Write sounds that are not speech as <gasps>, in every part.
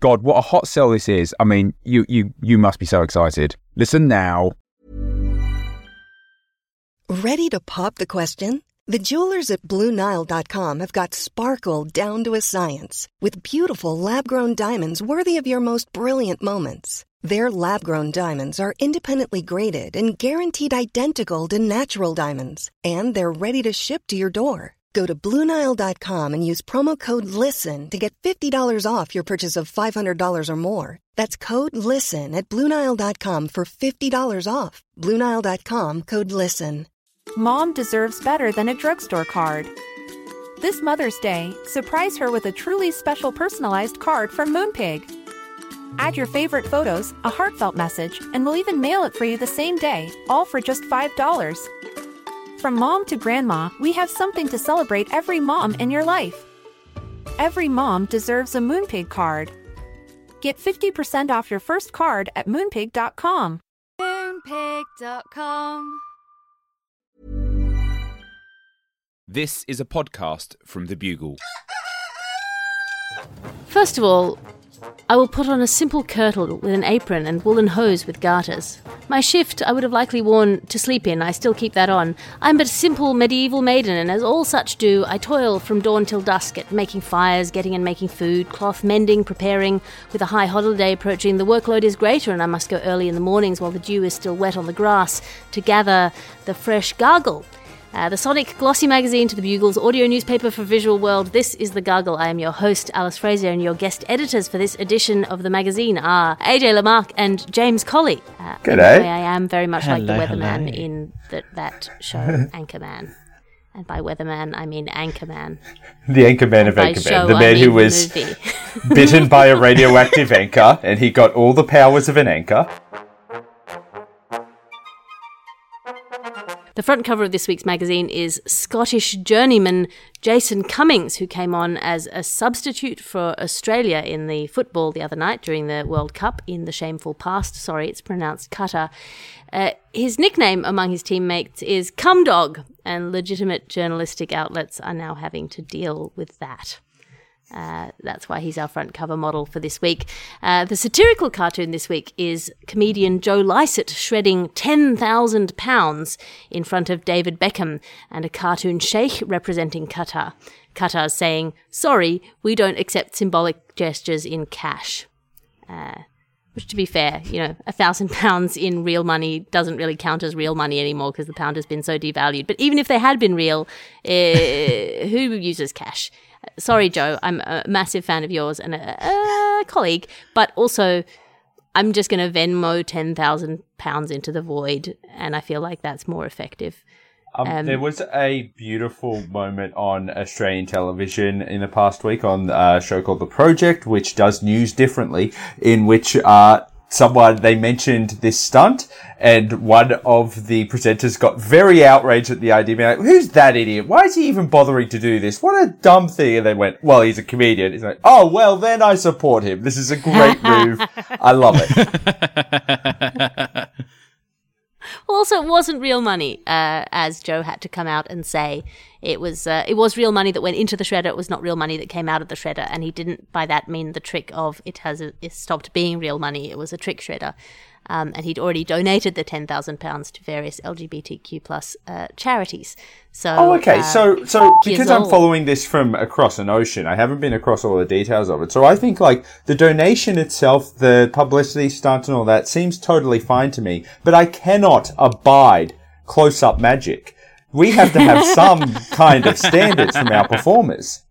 God, what a hot sell this is. I mean, you you you must be so excited. Listen now. Ready to pop the question? The jewelers at BlueNile.com have got sparkle down to a science with beautiful lab grown diamonds worthy of your most brilliant moments. Their lab grown diamonds are independently graded and guaranteed identical to natural diamonds, and they're ready to ship to your door. Go to BlueNile.com and use promo code LISTEN to get $50 off your purchase of $500 or more. That's code LISTEN at BlueNile.com for $50 off. BlueNile.com code LISTEN. Mom deserves better than a drugstore card. This Mother's Day, surprise her with a truly special personalized card from Moonpig. Add your favorite photos, a heartfelt message, and we'll even mail it for you the same day, all for just $5. From mom to grandma, we have something to celebrate every mom in your life. Every mom deserves a Moonpig card. Get 50% off your first card at moonpig.com. Moonpig.com. This is a podcast from The Bugle. First of all, I will put on a simple kirtle with an apron and woolen hose with garters. My shift I would have likely worn to sleep in, I still keep that on. I'm but a simple medieval maiden, and as all such do, I toil from dawn till dusk at making fires, getting and making food, cloth mending, preparing. With a high holiday approaching, the workload is greater, and I must go early in the mornings while the dew is still wet on the grass to gather the fresh gargle. Uh, the Sonic Glossy magazine to the Bugle's audio newspaper for visual world. This is The Gargle. I am your host, Alice Fraser, and your guest editors for this edition of the magazine are AJ Lamarque and James Colley. Uh, G'day. in way I am very much like the weatherman hello. in the, that show, <laughs> Anchorman. And by weatherman, I mean Anchorman. The anchorman of By Anchorman, show, the I man mean who was bitten by a <laughs> radioactive anchor, and he got all the powers of an anchor. The front cover of this week's magazine is Scottish journeyman Jason Cummings, who came on as a substitute for Australia in the football the other night during the World Cup in the shameful past. Sorry, it's pronounced Qatar. Uh, his nickname among his teammates is Cumdog, and legitimate journalistic outlets are now having to deal with that. Uh, that's why he's our front cover model for this week. Uh, the satirical cartoon this week is comedian Joe Lycett shredding £10,000 in front of David Beckham and a cartoon sheikh representing Qatar. Qatar saying, Sorry, we don't accept symbolic gestures in cash. Uh, which, to be fair, you know, a thousand pounds in real money doesn't really count as real money anymore because the pound has been so devalued. But even if they had been real, uh, who uses cash? Sorry, Joe, I'm a massive fan of yours and a, a colleague, but also I'm just going to Venmo ten thousand pounds into the void, and I feel like that's more effective. Um, Um, there was a beautiful moment on Australian television in the past week on a show called The Project, which does news differently, in which uh, someone they mentioned this stunt, and one of the presenters got very outraged at the idea, being like, "Who's that idiot? Why is he even bothering to do this? What a dumb thing!" And they went, "Well, he's a comedian." He's like, "Oh, well, then I support him. This is a great <laughs> move. I love it." <laughs> Also, it wasn't real money, uh, as Joe had to come out and say. It was uh, it was real money that went into the shredder. It was not real money that came out of the shredder, and he didn't by that mean the trick of it has it stopped being real money. It was a trick shredder, um, and he'd already donated the ten thousand pounds to various LGBTQ plus uh, charities. So Oh, okay. uh, so, so because I'm old. following this from across an ocean, I haven't been across all the details of it. So I think like the donation itself, the publicity stunt and all that seems totally fine to me. But I cannot abide close-up magic. We have to have some <laughs> kind of standards from our performers.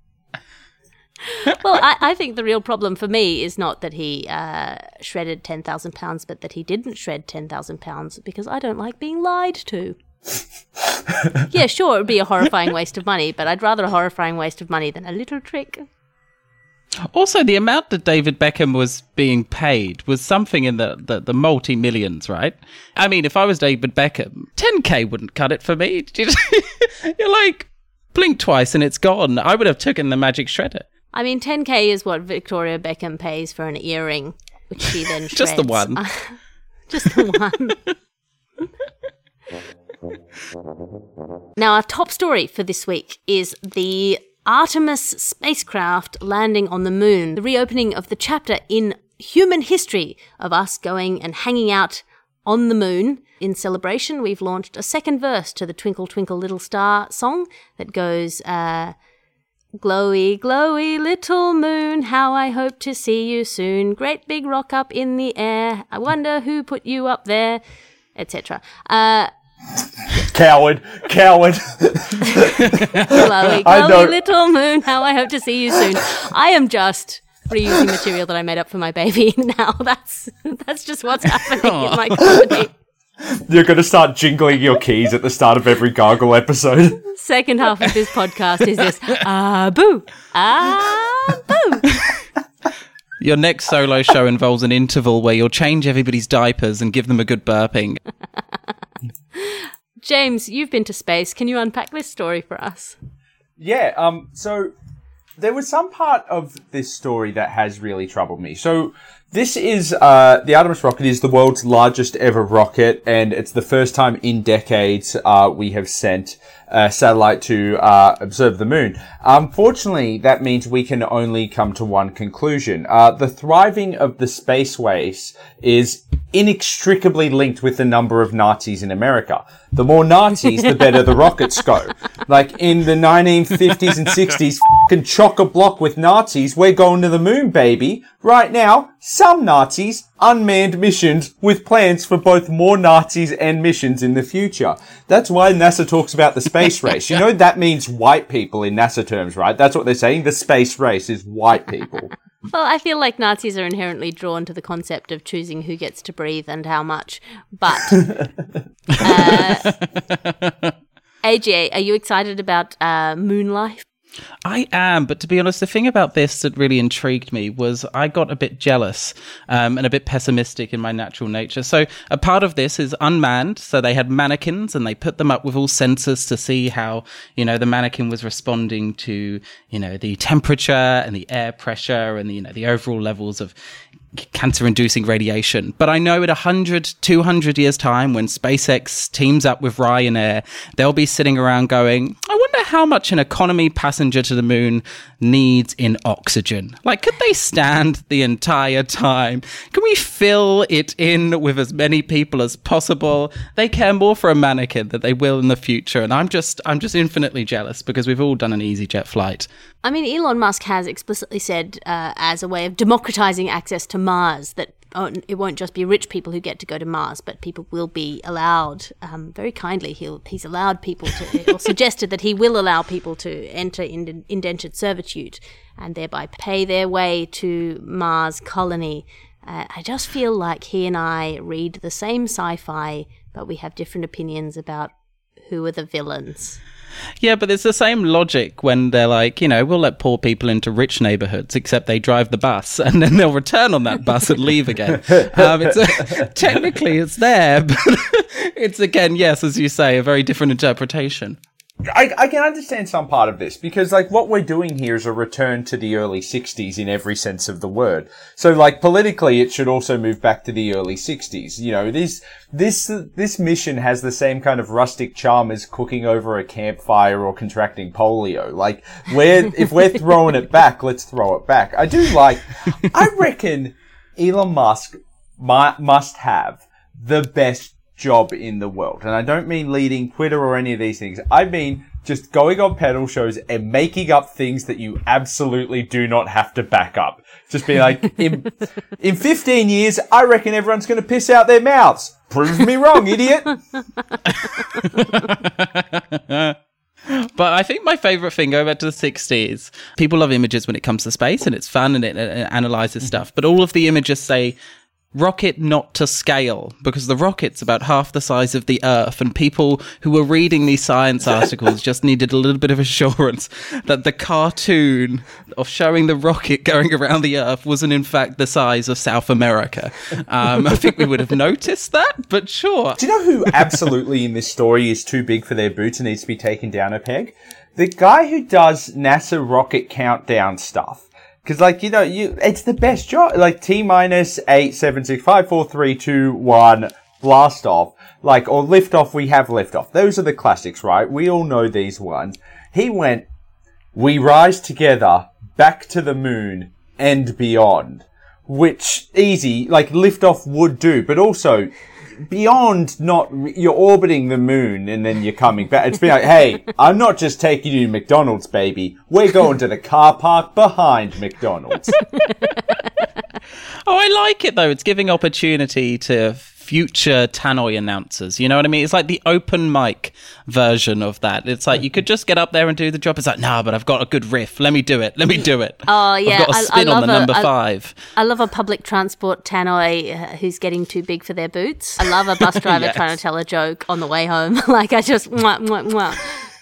well, I, I think the real problem for me is not that he uh, shredded ten thousand pounds, but that he didn't shred ten thousand pounds because I don't like being lied to. <laughs> yeah, sure, it would be a horrifying waste of money, but I'd rather a horrifying waste of money than a little trick. Also, the amount that David Beckham was being paid was something in the, the, the multi millions, right? I mean, if I was David Beckham, 10k wouldn't cut it for me. <laughs> You're like, blink twice and it's gone. I would have taken the magic shredder. I mean, 10k is what Victoria Beckham pays for an earring, which she then <laughs> shreds. <laughs> Just the one. Just the one. now, our top story for this week is the Artemis spacecraft landing on the moon, the reopening of the chapter in human history of us going and hanging out on the moon. In celebration, we've launched a second verse to the Twinkle Twinkle Little Star song that goes, uh, Glowy, glowy little moon, how I hope to see you soon. Great big rock up in the air. I wonder who put you up there, etc. Uh, Coward, coward. glowy, I glowy don't- little moon, how I hope to see you soon. I am just reusing material that I made up for my baby. <laughs> Now that's that's just what's <laughs> happening in my comedy. You're going to start jingling your keys at the start of every gargle episode. Second half of this podcast is this ah boo ah boo. Your next solo show involves an interval where you'll change everybody's diapers and give them a good burping. <laughs> James, you've been to space. Can you unpack this story for us? Yeah, um, so there was some part of this story that has really troubled me. So this is, uh, the Artemis rocket is the world's largest ever rocket, and it's the first time in decades, uh, we have sent a satellite to, uh, observe the moon. Unfortunately, that means we can only come to one conclusion. Uh, the thriving of the spaceways is inextricably linked with the number of Nazis in America. The more Nazis, the better the rockets go. Like in the 1950s and 60s, fucking chock a block with Nazis. We're going to the moon, baby. Right now, some Nazis, unmanned missions with plans for both more Nazis and missions in the future. That's why NASA talks about the space race. You know, that means white people in NASA terms, right? That's what they're saying. The space race is white people. Well, I feel like Nazis are inherently drawn to the concept of choosing who gets to breathe and how much. But, <laughs> uh, AJ, are you excited about uh, moon life? I am, but to be honest, the thing about this that really intrigued me was I got a bit jealous um, and a bit pessimistic in my natural nature. So a part of this is unmanned. So they had mannequins and they put them up with all sensors to see how you know the mannequin was responding to you know the temperature and the air pressure and the you know the overall levels of cancer inducing radiation. But I know at 100, 200 years' time, when SpaceX teams up with Ryanair, they'll be sitting around going, I wonder how much an economy passenger to the moon needs in oxygen. Like, could they stand the entire time? Can we fill it in with as many people as possible? They care more for a mannequin than they will in the future. And I'm just, I'm just infinitely jealous because we've all done an EasyJet flight. I mean, Elon Musk has explicitly said, uh, as a way of democratizing access to Mars, that it won't just be rich people who get to go to Mars, but people will be allowed. Um, very kindly, he'll, he's allowed people to, <laughs> or suggested that he will allow people to enter in indentured servitude and thereby pay their way to Mars colony. Uh, I just feel like he and I read the same sci-fi, but we have different opinions about who are the villains. Yeah, but it's the same logic when they're like, you know, we'll let poor people into rich neighborhoods, except they drive the bus <laughs> and then they'll return on that bus and leave again. Um, it's a, <laughs> technically it's there, but <laughs> it's again, yes, as you say, a very different interpretation. I, I can understand some part of this because like what we're doing here is a return to the early 60s in every sense of the word. So like politically it should also move back to the early 60s. You know, this, this, this mission has the same kind of rustic charm as cooking over a campfire or contracting polio. Like we're, <laughs> if we're throwing it back, let's throw it back. I do like, I reckon Elon Musk might, must have the best job in the world. And I don't mean leading Twitter or any of these things. I mean just going on panel shows and making up things that you absolutely do not have to back up. Just be like, <laughs> in, in 15 years, I reckon everyone's going to piss out their mouths. Prove me wrong, idiot. <laughs> But I think my favorite thing, going back to the 60s, people love images when it comes to space and it's fun and it, it analyzes stuff. But all of the images say rocket not to scale because the rocket's about half the size of the Earth, and people who were reading these science articles just needed a little bit of assurance that the cartoon of showing the rocket going around the Earth wasn't in fact the size of South America. Um, I think we would have noticed that, but sure. Do you know who absolutely in this story is too big for their boots and needs to be taken down a peg? The guy who does NASA rocket countdown stuff. Cause like, you know, you, it's the best job. Like T minus eight, seven, six, five, four, three, two, one, blast off. Like, or lift off, we have lift off. Those are the classics, right? We all know these ones. He went, we rise together, back to the moon, and beyond. Which, easy, like lift off would do, but also, beyond not you're orbiting the moon and then you're coming back. It's been like, hey, I'm not just taking you to McDonald's, baby. We're going to the car park behind McDonald's. <laughs> oh, I like it though. It's giving opportunity to future Tannoy announcers. You know what I mean? It's like the open mic version of that. It's like you could just get up there and do the job. It's like, nah, but I've got a good riff. Let me do it. Let me do it. <laughs> Oh yeah, I've got a spin I, I on the a, number I, five. I love a public transport Tannoy uh, who's getting too big for their boots. I love a bus <laughs> driver Yes. trying to tell a joke on the way home. <laughs> like I just mwah, mwah, mwah.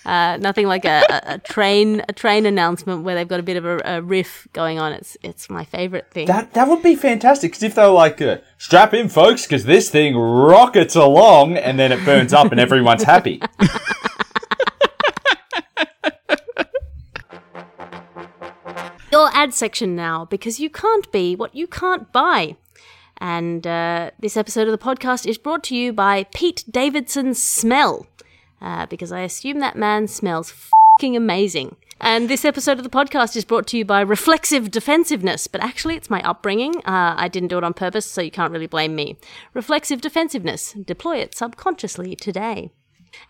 Uh, nothing like a, a, a train a train announcement where they've got a bit of a, a riff going on. It's it's my favorite thing. that that would be fantastic. Because if they were like, uh, strap in, folks, because this thing rockets along, and then it burns up, and everyone's happy. <laughs> your ad section now because you can't be what you can't buy. And uh, this episode of the podcast is brought to you by Pete Davidson's Smell, uh, because I assume that man smells fucking amazing. And this episode of the podcast is brought to you by Reflexive Defensiveness, but actually it's my upbringing. Uh, I didn't do it on purpose, so you can't really blame me. Reflexive Defensiveness, deploy it subconsciously today.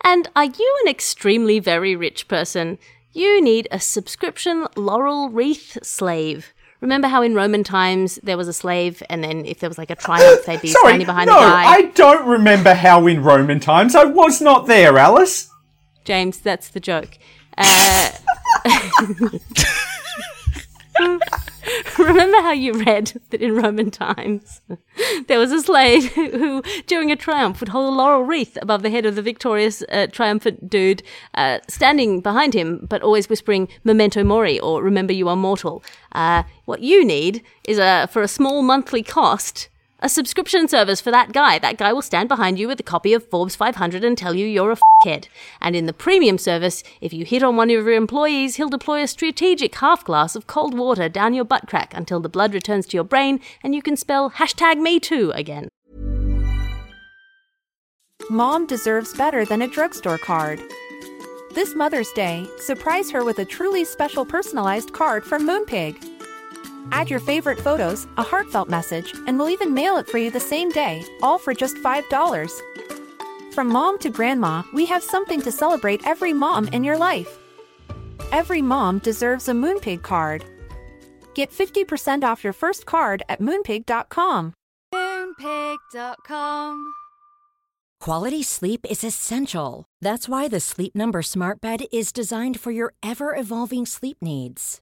And are you an extremely very rich person? You need a subscription laurel wreath slave. Remember how in Roman times there was a slave, and then if there was like a triumph, they'd be <gasps> Sorry, standing behind no, the guy. I don't remember how in Roman times I was not there, Alice. James, that's the joke. Uh, <laughs> <laughs> <laughs> <laughs> remember how you read that in Roman times <laughs> there was a slave <laughs> who, during a triumph, would hold a laurel wreath above the head of the victorious, uh, triumphant dude uh, standing behind him, but always whispering "Memento mori" or "Remember you are mortal." Uh, what you need is a for a small monthly cost. A subscription service for that guy. That guy will stand behind you with a copy of Forbes 500 and tell you you're a head. And in the premium service, if you hit on one of your employees, he'll deploy a strategic half glass of cold water down your butt crack until the blood returns to your brain and you can spell hashtag me too again. Mom deserves better than a drugstore card. This Mother's Day, surprise her with a truly special personalized card from Moonpig. Add your favorite photos, a heartfelt message, and we'll even mail it for you the same day, all for just $5. From mom to grandma, we have something to celebrate every mom in your life. Every mom deserves a Moonpig card. Get 50% off your first card at moonpig.com. Moonpig.com. Quality sleep is essential. That's why the Sleep Number Smart Bed is designed for your ever evolving sleep needs.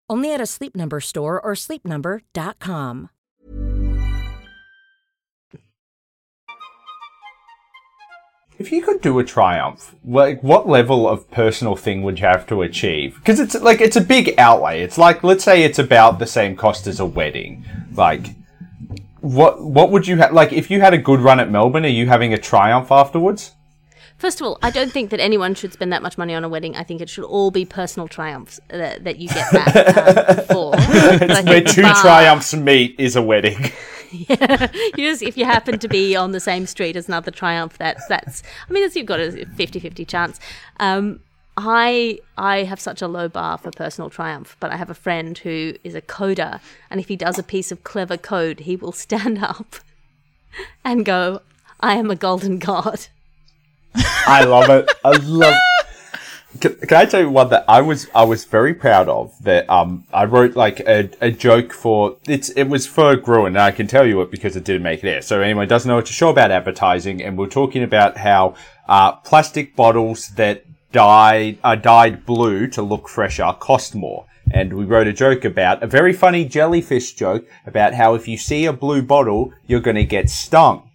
Only at a Sleep Number store or sleepnumber.com. If you could do a triumph, like what level of personal thing would you have to achieve? Because it's like it's a big outlay. It's like let's say it's about the same cost as a wedding. Like what what would you have? Like if you had a good run at Melbourne, are you having a triumph afterwards? First of all, I don't think that anyone should spend that much money on a wedding. I think it should all be personal triumphs that, that you get that um, <laughs> for. It's where two bar- triumphs meet is a wedding. <laughs> <laughs> you just, if you happen to be on the same street as another triumph, that's that's. I mean, you've got a 50-50 chance. Um, I I have such a low bar for personal triumph, but I have a friend who is a coder, and if he does a piece of clever code, he will stand up and go, I am a golden god. I love it. I love. Can, can I tell you one that I was I was very proud of that um I wrote like a, a joke for it's it was for Gruen and I can tell you it because it didn't make it there. So anyone doesn't know it's a show about advertising and we're talking about how uh plastic bottles that dyed are dyed blue to look fresher cost more. And we wrote a joke about a very funny jellyfish joke about how if you see a blue bottle, you're gonna get stung.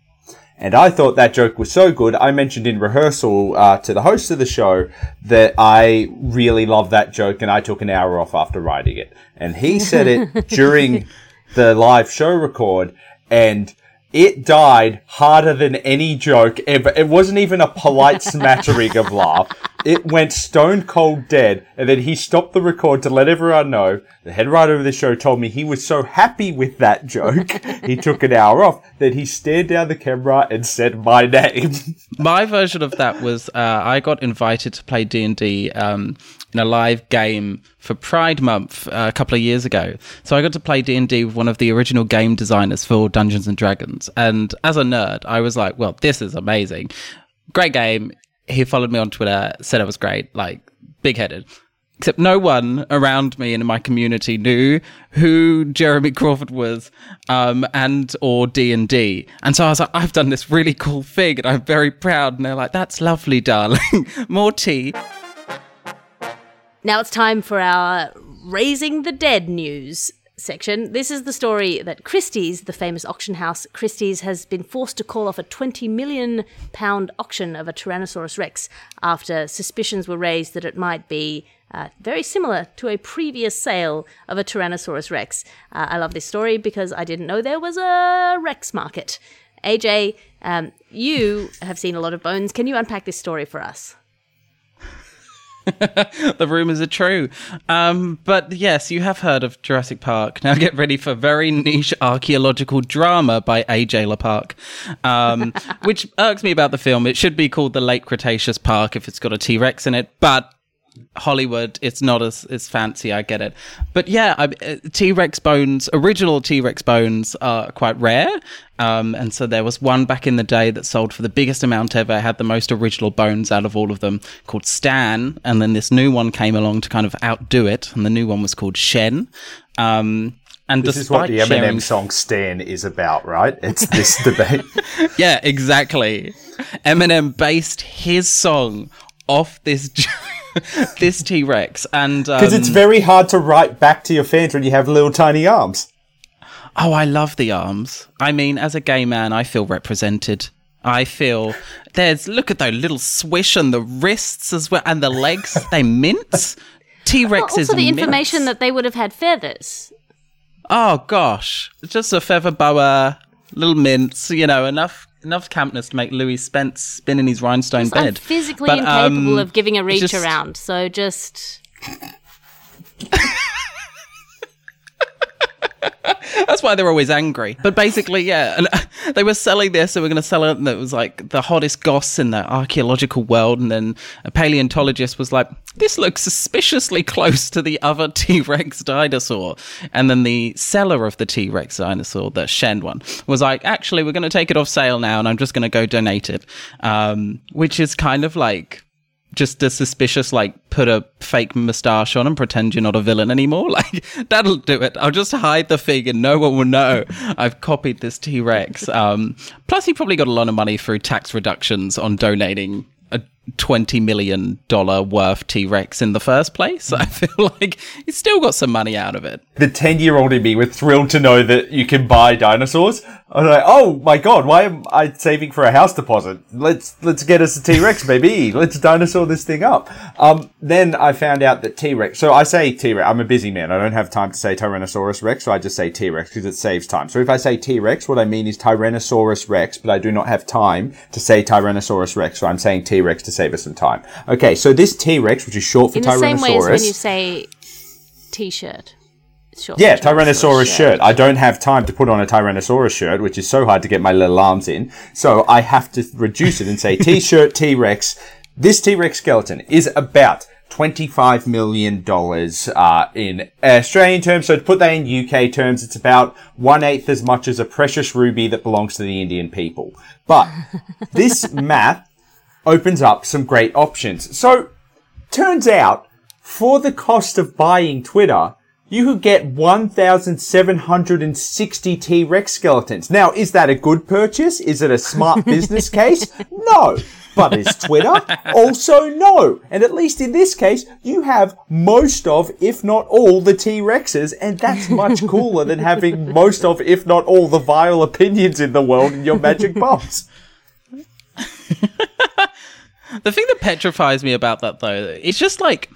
And I thought that joke was so good. I mentioned in rehearsal uh, to the host of the show that I really love that joke, and I took an hour off after writing it. And he said it <laughs> during the live show record, and it died harder than any joke ever. It wasn't even a polite smattering of laugh. It went stone cold dead, and then he stopped the record to let everyone know. The head writer of the show told me he was so happy with that joke, he took an hour off, that he stared down the camera and said my name. My version of that was uh, I got invited to play D and D um, in a live game for Pride Month uh, a couple of years ago. So I got to play D and D with one of the original game designers for Dungeons and Dragons. And as a nerd, I was like, "Well, this is amazing, great game." He followed me on Twitter, said it was great, like big headed. Except no one around me in my community knew who Jeremy Crawford was, um, and or D and D. And so I was like, I've done this really cool thing, and I'm very proud. And they're like, "That's lovely, darling. <laughs> More tea." Now it's time for our Raising the Dead news section. This is the story that Christie's, the famous auction house, Christie's has been forced to call off a 20 million pound auction of a Tyrannosaurus Rex after suspicions were raised that it might be uh, very similar to a previous sale of a Tyrannosaurus Rex. Uh, I love this story because I didn't know there was a Rex market. AJ, um, you have seen a lot of bones. Can you unpack this story for us? <laughs> the rumors are true. Um, but yes, you have heard of Jurassic Park. Now get ready for very niche archaeological drama by A.J. LaPark, um, <laughs> which irks me about the film. It should be called the Late Cretaceous Park if it's got a T Rex in it, but Hollywood, it's not as, as fancy. I get it, but yeah, uh, T Rex bones, original T Rex bones, are quite rare. Um, and so there was one back in the day that sold for the biggest amount ever, had the most original bones out of all of them, called Stan. And then this new one came along to kind of outdo it, and the new one was called Shen. Um, and this is what the Eminem sharing... song "Stan" is about, right? It's this <laughs> debate. <laughs> yeah, exactly. Eminem based his song off this. <laughs> <laughs> this T Rex, and because um, it's very hard to write back to your fans when you have little tiny arms. Oh, I love the arms. I mean, as a gay man, I feel represented. I feel there's look at those little swish on the wrists as well, and the legs. <laughs> they mince. T Rex well, is also the information that they would have had feathers. Oh gosh, just a feather boa, little mints. You know, enough enough campness to make Louis Spence spin in his rhinestone bed. I'm physically but, incapable um, of giving a reach just... around, so just. <laughs> That's why they're always angry. But basically, yeah, and they were selling this, so we're going to sell it, and it was like the hottest goss in the archaeological world. And then a paleontologist was like, "This looks suspiciously close to the other <laughs> T Rex dinosaur." And then the seller of the T Rex dinosaur, the Shen one, was like, "Actually, we're going to take it off sale now, and I'm just going to go donate it," um, which is kind of like just a suspicious like put a fake moustache on and pretend you're not a villain anymore? <laughs> Like that'll do it. I'll just hide the thing and no one will know. I've copied this t-rex. Um, plus he probably got a lot of money through tax reductions on donating a 20 million dollar worth T-Rex in the first place. I feel like he's still got some money out of it. The 10 year old in me was thrilled to know that you can buy dinosaurs. I was like, oh my god, why am I saving for a house deposit? Let's, let's get us a T-Rex, <laughs> baby. Let's dinosaur this thing up. Um, then I found out that T-Rex, so I say T-Rex, I'm a busy man. I don't have time to say Tyrannosaurus Rex, so I just say T-Rex because it saves time. So if I say T-Rex, what I mean is Tyrannosaurus Rex, but I do not have time to say Tyrannosaurus Rex, so I'm saying T-Rex to save us some time. Okay, so this T-Rex, which is short for In the Tyrannosaurus. same way as when you say T-shirt. Yeah, Tyrannosaurus shirt. shirt. I don't have time to put on a Tyrannosaurus shirt, which is so hard to get my little arms in. So I have to reduce it and say T-shirt T-Rex. This T-Rex skeleton is about $25 million uh, in Australian terms. So to put that in UK terms, it's about one eighth as much as a precious ruby that belongs to the Indian people. But this <laughs> math opens up some great options. So turns out for the cost of buying Twitter, you could get 1,760 T-Rex skeletons. Now, is that a good purchase? Is it a smart <laughs> business case? No. But is Twitter? Also no. And at least in this case, you have most of, if not all, the T-Rexes, and that's much cooler than having most of, if not all, the vile opinions in the world in your magic box. <laughs> The thing that petrifies me about that though, it's just like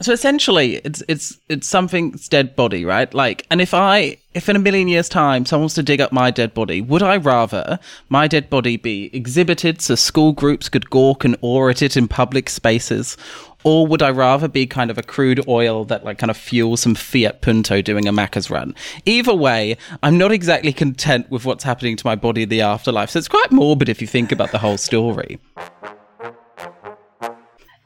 so essentially it's it's it's something's dead body, right? Like and if I if in a million years time someone wants to dig up my dead body, would I rather my dead body be exhibited so school groups could gawk and awe at it in public spaces? Or would I rather be kind of a crude oil that like kind of fuels some Fiat Punto doing a Macca's run? Either way, I'm not exactly content with what's happening to my body in the afterlife. So it's quite morbid if you think about the whole story.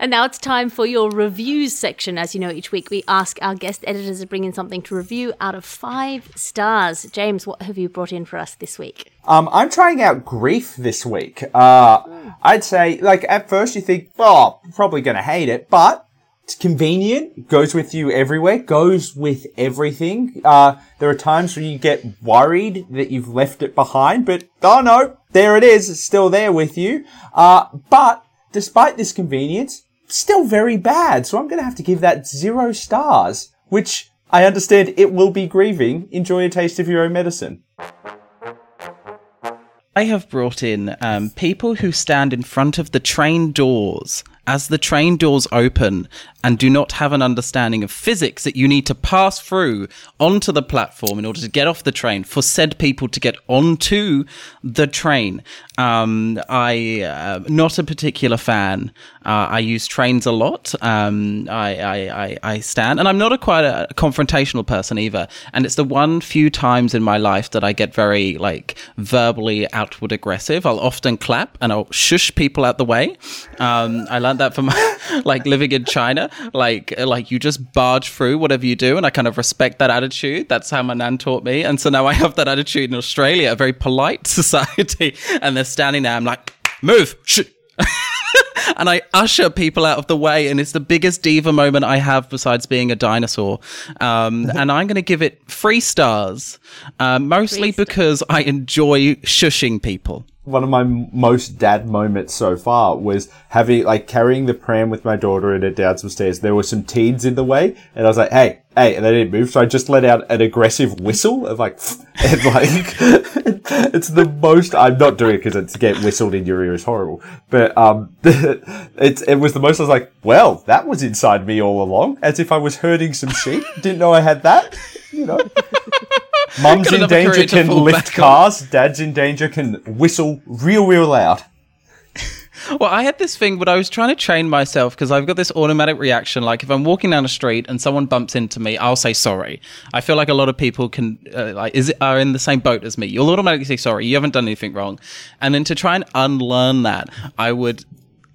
And now it's time for your reviews section. As you know, each week we ask our guest editors to bring in something to review out of five stars. James, what have you brought in for us this week? Um, I'm trying out grief this week. Uh, I'd say, like, at first you think, oh, probably gonna hate it, but it's convenient, goes with you everywhere, goes with everything. Uh, there are times when you get worried that you've left it behind, but oh no, there it is, it's still there with you. Uh, but despite this convenience, still very bad. So I'm going to have to give that zero stars, which I understand it will be grieving. Enjoy a taste of your own medicine. I have brought in um, people who stand in front of the train doors as the train doors open and do not have an understanding of physics that you need to pass through onto the platform in order to get off the train for said people to get onto the train. Um, I uh, not a particular fan. Uh, I use trains a lot. Um, I, I, I, I, stand, and I'm not a quite a confrontational person either. And it's the one few times in my life that I get very like verbally outward aggressive. I'll often clap and I'll shush people out the way. Um, I learned that from <laughs> like living in China. Like like you just barge through whatever you do and i kind of respect that attitude. That's how my nan taught me. And so now i have that attitude in australia a very polite <laughs> society. And they're standing there i'm like move. And I usher people out of the way, and it's the biggest diva moment I have besides being a dinosaur. Um, <laughs> and I'm going to give it three stars, uh, mostly three because I enjoy shushing people one of my most dad moments so far was having like carrying the pram with my daughter and her down some stairs. There were some teens in the way, and I was like, "Hey, hey!" And they didn't move, so I just let out an aggressive whistle of like, <laughs> and like, <laughs> it's the most. I'm not doing it because it's get whistled in your ear is horrible, but um, <laughs> it it was the most. I was like, "Well, that was inside me all along," as if I was herding some sheep. Didn't know I had that, you know. Mum's in danger can lift cars. Dad's in danger can whistle real, real loud. Well, I had this thing, but I was trying to train myself because I've got this automatic reaction. Like if I'm walking down the street and someone bumps into me, I'll say sorry. I feel like a lot of people can uh, like is are in the same boat as me. You'll automatically say sorry. You haven't done anything wrong, and then to try and unlearn that, I would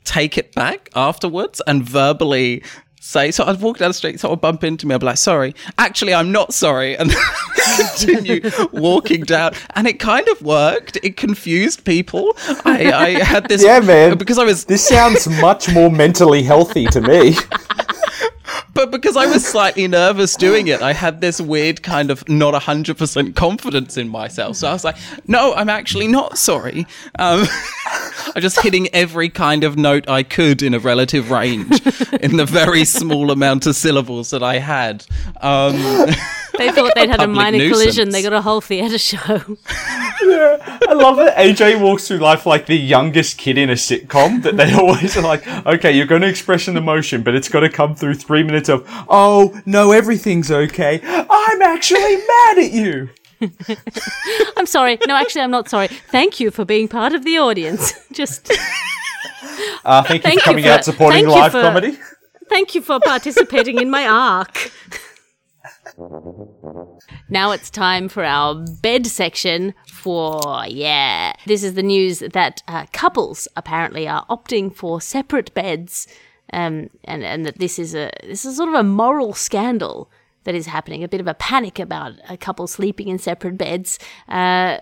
take it back afterwards and verbally say, so I'd walk down the street, someone bump into me, I'd be like, sorry. Actually, I'm not sorry. And <laughs> continue walking down. And it kind of worked. It confused people. I, I had this. Yeah, man. Because I was. This sounds much more mentally healthy to me. <laughs> but because I was slightly nervous doing it, I had this weird kind of not 100% confidence in myself. So I was like, no, I'm actually not sorry. Um, <laughs> I'm just hitting every kind of note I could in a relative range in the very small amount of syllables that I had. Um, they thought they'd had a minor nuisance. collision. They got a whole theatre show. yeah, I love that AJ walks through life like the youngest kid in a sitcom. That they <laughs> always are like, okay, you're going to express an emotion, but it's got to come through three minutes of, oh no, everything's okay. I'm actually <laughs> mad at you. <laughs> I'm sorry. No, actually, I'm not sorry. Thank you for being part of the audience. <laughs> Just. Uh, thank you thank for coming you for, out supporting live for, comedy. Thank you for participating in my arc. Now it's time for our bed section for, yeah. This is the news that uh, couples apparently are opting for separate beds um, and and that this is a this is sort of a moral scandal that is happening. A bit of a panic about a couple sleeping in separate beds. Uh,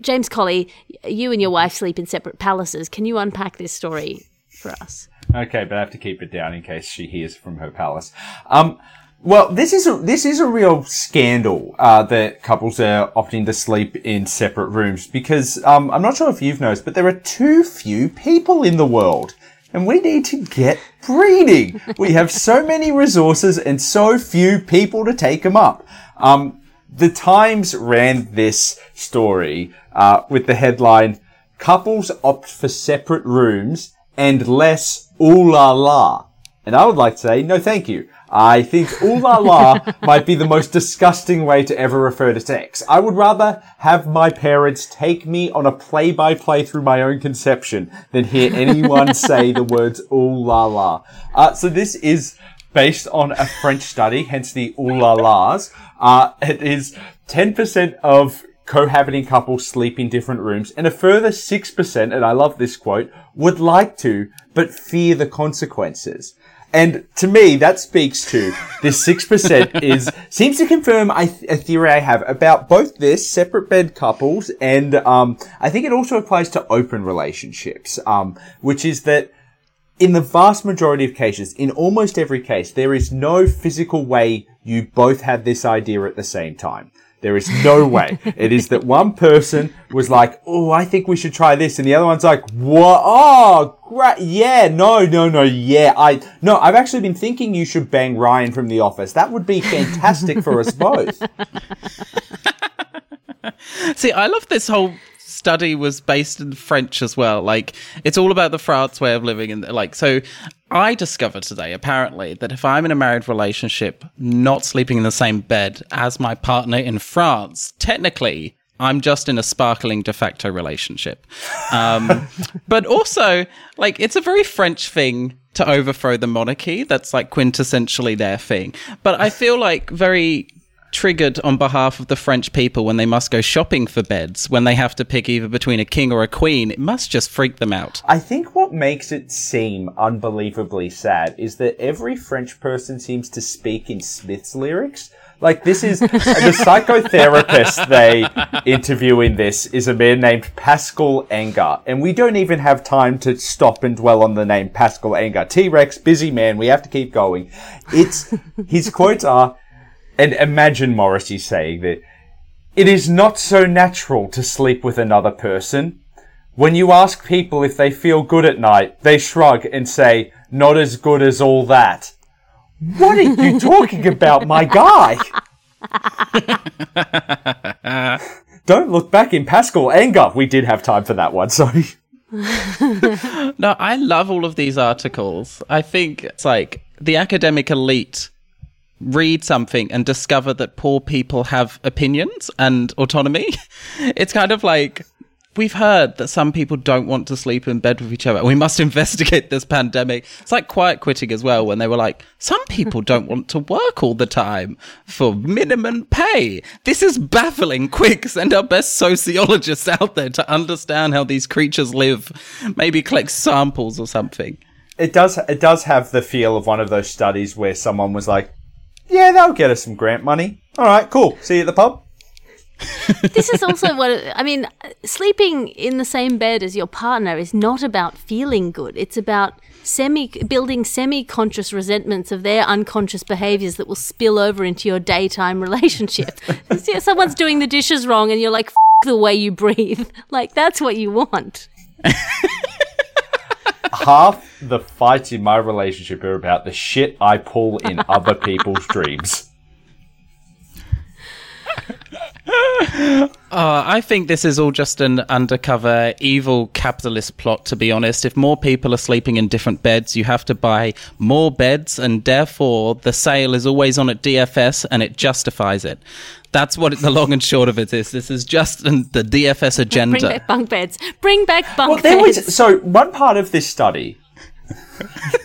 James Colley, you and your wife sleep in separate palaces. Can you unpack this story for us? Okay, but I have to keep it down in case she hears from her palace. Um, well, this is a this is a real scandal uh, that couples are opting to sleep in separate rooms because um, I'm not sure if you've noticed, but there are too few people in the world, and we need to get breeding. we have so many resources and so few people to take them up. Um, the Times ran this story uh, with the headline: "Couples opt for separate rooms and less ooh la la." And I would like to say, no, thank you. I think ooh la la <laughs> might be the most disgusting way to ever refer to sex. I would rather have my parents take me on a play by play through my own conception than hear anyone <laughs> say the words ooh la la. Uh, so this is based on a French study, hence the ooh la las. Uh, it is 10% of cohabiting couples sleep in different rooms and a further 6%, and I love this quote, would like to, but fear the consequences. And to me, that speaks to this 6% is, seems to confirm a, theory I have about both this, separate bed couples, and, um, I think it also applies to open relationships, um, which is that in the vast majority of cases, in almost every case, there is no physical way you both have this idea at the same time. There is no way. it is that one person was like, "Oh, I think we should try this," and the other one's like, "What? Oh, great! Yeah, no, no, no, yeah. I no. I've actually been thinking you should bang Ryan from The Office. That would be fantastic for us both." <laughs> See, I love this whole study was based in French as well. Like it's all about the France way of living and like so I discovered today apparently that if I'm in a married relationship not sleeping in the same bed as my partner in France, technically I'm just in a sparkling de facto relationship. Um, <laughs> but also, like, it's a very French thing to overthrow the monarchy. That's like quintessentially their thing. But I feel like very triggered on behalf of the French people when they must go shopping for beds, when they have to pick either between a king or a queen. It must just freak them out. I think what makes it seem unbelievably sad is that every French person seems to speak in Smith's lyrics. Like this is <laughs> the psychotherapist they interview in this is a man named Pascal Anger, and we don't even have time to stop and dwell on the name Pascal Anger. T Rex, busy man, we have to keep going. It's his quotes are and imagine Morrissey saying that it is not so natural to sleep with another person. When you ask people if they feel good at night, they shrug and say, not as good as all that. What are you talking about, my guy? <laughs> Don't look back in Pascal anger. We did have time for that one, sorry. <laughs> no, I love all of these articles. I think it's like the academic elite read something and discover that poor people have opinions and autonomy. <laughs> It's kind of like we've heard that some people don't want to sleep in bed with each other. We must <laughs> investigate this pandemic. It's like quiet quitting as well, when they were like, some people <laughs> don't want to work all the time for minimum pay. This is baffling. Quick, send our best sociologists out there to understand how these creatures live. Maybe collect samples or something. It does. It does have the feel of one of those studies where someone was like, yeah, that'll get us some grant money. All right, cool. See you at the pub. this is also what I mean. Sleeping in the same bed as your partner is not about feeling good. It's about semi building semi-conscious resentments of their unconscious behaviors that will spill over into your daytime relationship. <laughs> yeah, Someone's doing the dishes wrong, and you're like, F- "The way you breathe." <laughs> Like that's what you want <laughs> half the fights in my relationship are about the shit I pull in other people's dreams. <laughs> Uh, I think this is all just an undercover evil capitalist plot, to be honest. If more people are sleeping in different beds, you have to buy more beds, and therefore the sale is always on at DFS and it justifies it. That's what it, the long and short of it is. This is just an, the DFS agenda. Bring back bunk beds. Bring back bunk well, there beds. Was, so, one part of this study <laughs>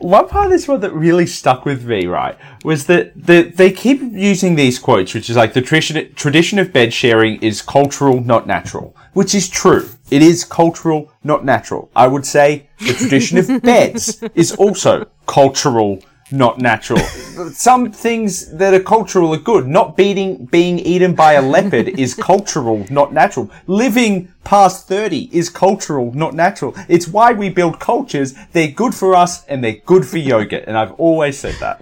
one part of this one that really stuck with me, right, was that the, they keep using these quotes, which is like the tradition, tradition of bed sharing is cultural, not natural, which is true. It is cultural, not natural. I would say the tradition of <laughs> beds is also cultural, not natural. <laughs> Some things that are cultural are good. Not beating, being eaten by a leopard <laughs> is cultural, not natural. Living past 30 is cultural, not natural. It's why we build cultures. They're good for us and they're good for yoga. And I've always said that.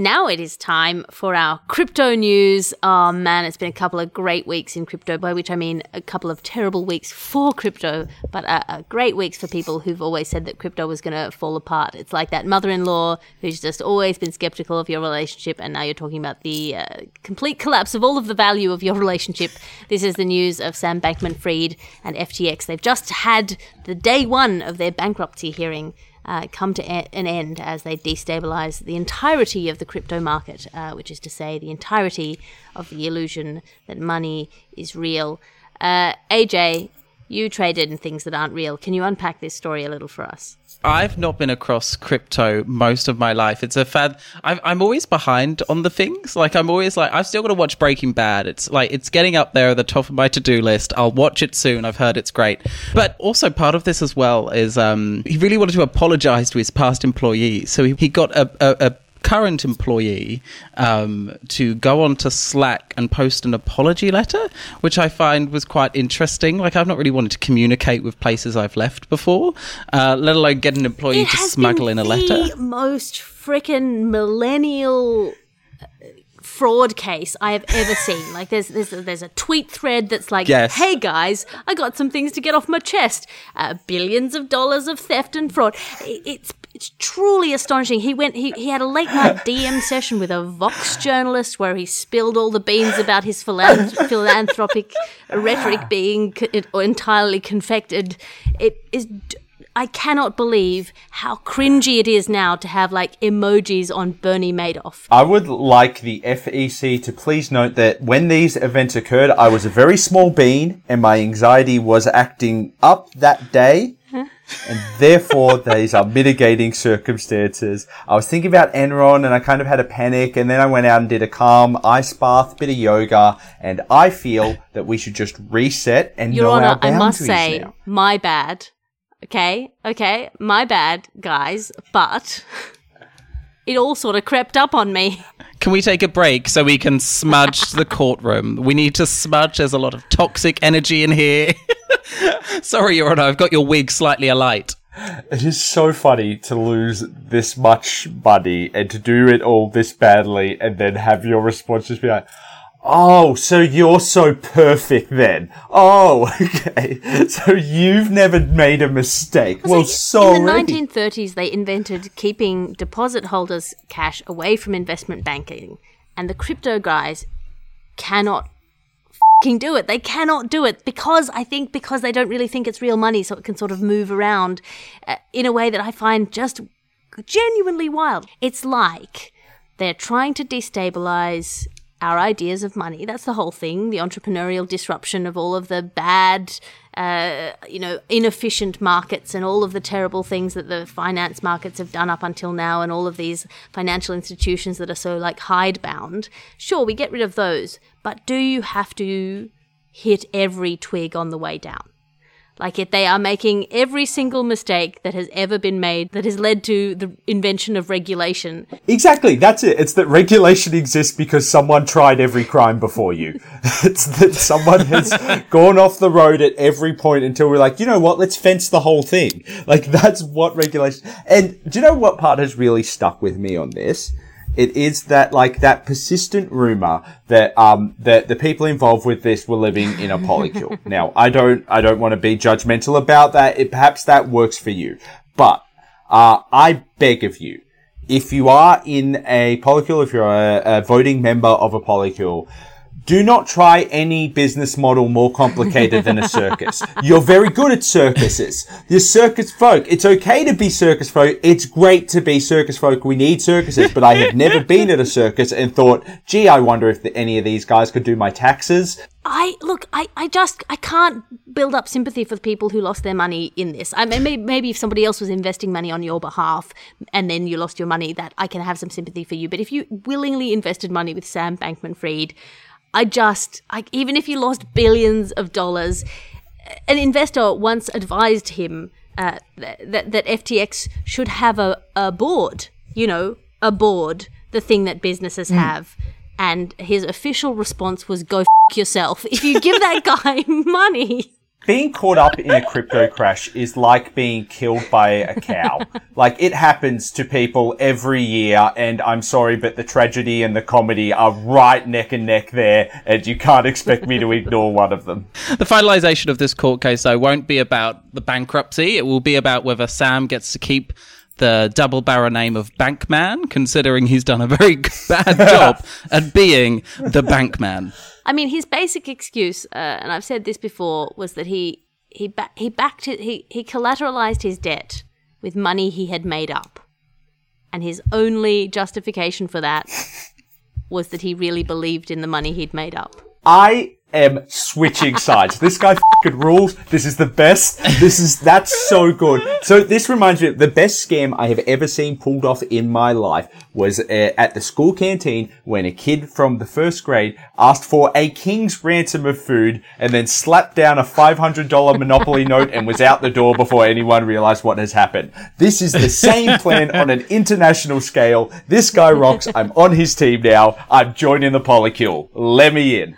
Now it is time for our crypto news. Oh man, it's been a couple of great weeks in crypto, by which I mean a couple of terrible weeks for crypto, but uh, uh, great weeks for people who've always said that crypto was going to fall apart. It's like that mother in law who's just always been skeptical of your relationship, and now you're talking about the uh, complete collapse of all of the value of your relationship. This is the news of Sam Bankman Fried and FTX. They've just had the day one of their bankruptcy hearing uh, come to a- an end as they destabilize the entirety of the crypto market, uh, which is to say, the entirety of the illusion that money is real. Uh, AJ, you traded in things that aren't real. Can you unpack this story a little for us? I've not been across crypto most of my life. It's a fad. i am always behind on the things. Like I'm always like I've still got to watch Breaking Bad. It's like it's getting up there at the top of my to do list. I'll watch it soon. I've heard it's great. But also part of this as well is um, he really wanted to apologize to his past employees. So he, he got a, a, a current employee um, to go on to Slack and post an apology letter, which I find was quite interesting. Like, I've not really wanted to communicate with places I've left before, uh, let alone get an employee it to smuggle in a letter. Most freaking millennial uh, fraud case I have ever seen. Like there's there's a, there's a tweet thread that's like, yes. "Hey guys, I got some things to get off my chest. Uh, billions of dollars of theft and fraud." It's it's truly astonishing. He went he, he had a late night <laughs> DM session with a Vox journalist where he spilled all the beans about his philanthropic <laughs> rhetoric being entirely confected. It is I cannot believe how cringy it is now to have like emojis on Bernie Madoff. I would like the FEC to please note that when these events occurred, I was a very small bean and my anxiety was acting up that day. And therefore, <laughs> these are mitigating circumstances. I was thinking about Enron and I kind of had a panic and then I went out and did a calm ice bath, bit of yoga, and I feel that we should just reset and Your know Honor, our boundaries I must say, now. my bad. Okay, okay, my bad, guys, but it all sort of crept up on me. Can we take a break so we can smudge the courtroom? We need to smudge. There's a lot of toxic energy in here. <laughs> <laughs> Sorry, Your Honor, I've got your wig slightly alight. It is so funny to lose this much money and to do it all this badly and then have your response just be like, Oh, so you're so perfect then. Oh, <laughs> okay. So you've never made a mistake. Well, so in the 1930s, they invented keeping deposit holders' cash away from investment banking, and the crypto guys cannot fucking do it. They cannot do it because I think because they don't really think it's real money, so it can sort of move around uh, in a way that I find just genuinely wild. It's like they're trying to destabilize our ideas of money. That's the whole thing. The entrepreneurial disruption of all of the bad, uh, you know, inefficient markets and all of the terrible things that the finance markets have done up until now, and all of these financial institutions that are so like hidebound. Sure, we get rid of those, but do you have to hit every twig on the way down? Like it, they are making every single mistake that has ever been made that has led to the invention of regulation. Exactly, that's it. It's that regulation exists because someone tried every crime before you. <laughs> it's that someone has <laughs> gone off the road at every point until we're like, you know what, let's fence the whole thing. Like that's what regulation. And do you know what part has really stuck with me on this? It is that like that persistent rumor that um that the people involved with this were living in a polycule. <laughs> now, I don't I don't want to be judgmental about that. It, perhaps that works for you, but uh, I beg of you, if you are in a polycule, if you're a, a voting member of a polycule, do not try any business model more complicated than a circus. You're very good at circuses. You're circus folk. It's okay to be circus folk. It's great to be circus folk. We need circuses, but I have never been at a circus and thought, gee, I wonder if the, any of these guys could do my taxes. I look. I, I just I can't build up sympathy for the people who lost their money in this. I mean, maybe, if somebody else was investing money on your behalf and then you lost your money, that I can have some sympathy for you. But if you willingly invested money with Sam Bankman-Fried, I just I, even if you lost billions of dollars, an investor once advised him uh, that that FTX should have a, a board. You know, a board, the thing that businesses have and his official response was go f- yourself <laughs> if you give that guy <laughs> money being caught up in a crypto crash is like being killed by a cow. like it happens to people every year and I'm sorry, but the tragedy and the comedy are right neck and neck there and you can't expect me to ignore one of them. The finalization of this court case though won't be about the bankruptcy. It will be about whether Sam gets to keep the double barrel name of Bankman, considering he's done a very <laughs> bad job at being the Bankman. I mean, his basic excuse, uh, and I've said this before, was that he he ba- he backed it, he he collateralized his debt with money he had made up, and his only justification for that <laughs> was that he really believed in the money he'd made up. I am switching sides. This guy <laughs> fucking rules. This is the best. This is, that's so good. So this reminds me of the best scam I have ever seen pulled off in my life was uh, at the school canteen when a kid from the first grade asked for a king's ransom of food and then slapped down a $500 Monopoly note and was out the door before anyone realized what has happened. This is the same plan on an international scale. This guy rocks. I'm on his team now. I'm joining the polycule. Let me in.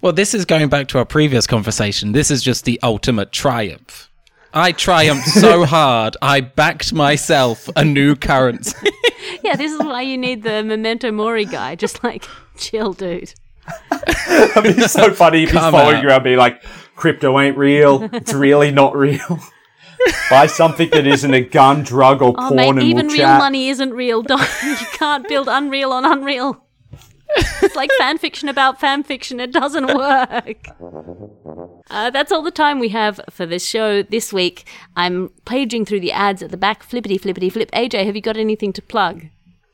Well, this is going back to our previous conversation. This is just the ultimate triumph. I triumphed <laughs> so hard, I backed myself a new currency. <laughs> yeah, this is why you need the memento mori guy. Just like, <laughs> chill, dude. It'd be so funny if he's Come following out. you around being like, crypto ain't real. It's really not real. Buy something that isn't a gun, drug, or Oh, porn mate, and even we'll real chat. money isn't real. Don't, you can't build unreal on unreal. It's like fan fiction about fan fiction. It doesn't <laughs> work. Uh, that's all the time we have for this show this week. I'm paging through the ads at the back. Flippity flippity flip. AJ, have you got anything to plug?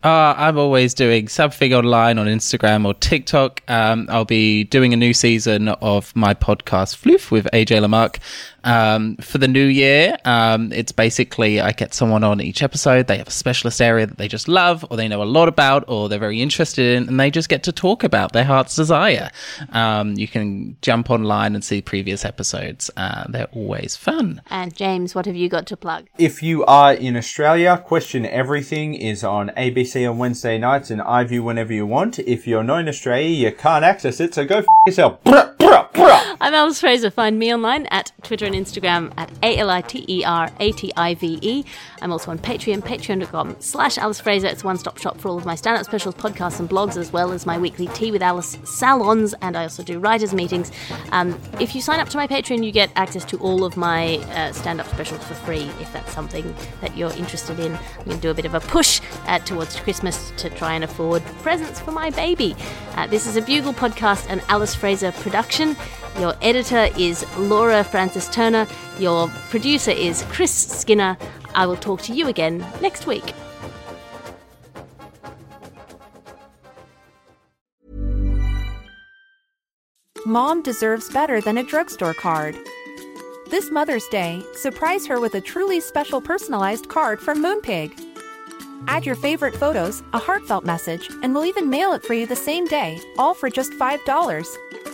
Uh, I'm always doing something online on Instagram or TikTok. Um, I'll be doing a new season of my podcast Floof with AJ Lamarque um, for the new year. Um, it's basically I get someone on each episode. They have a specialist area that they just love, or they know a lot about, or they're very interested in, and they just get to talk about their heart's desire. Um, you can jump online and see previous episodes. Uh, they're always fun. And James, what have you got to plug? If you are in Australia, Question Everything is on ABC on Wednesday nights and iView whenever you want. If you're not in Australia, you can't access it, so go f- yourself. I'm Alice Fraser. Find me online at Twitter and Instagram at A-L-I-T-E-R-A-T-I-V-E. I'm also on Patreon, patreon.com slash Alice Fraser. It's a one-stop shop for all of my stand-up specials, podcasts and blogs, as well as my weekly Tea with Alice salons, and I also do writers' meetings. Um, if you sign up to my Patreon, you get access to all of my uh, stand-up specials for free, if that's something that you're interested in. I'm going to do a bit of a push uh, towards Christmas to try and afford presents for my baby. Uh, this is a Bugle podcast and Alice Fraser production. Your editor is Laura Francis Turner. Your producer is Chris Skinner. I will talk to you again next week. Mom deserves better than a drugstore card. This Mother's Day, surprise her with a truly special personalized card from Moonpig. Add your favorite photos, a heartfelt message, and we'll even mail it for you the same day, all for just $5.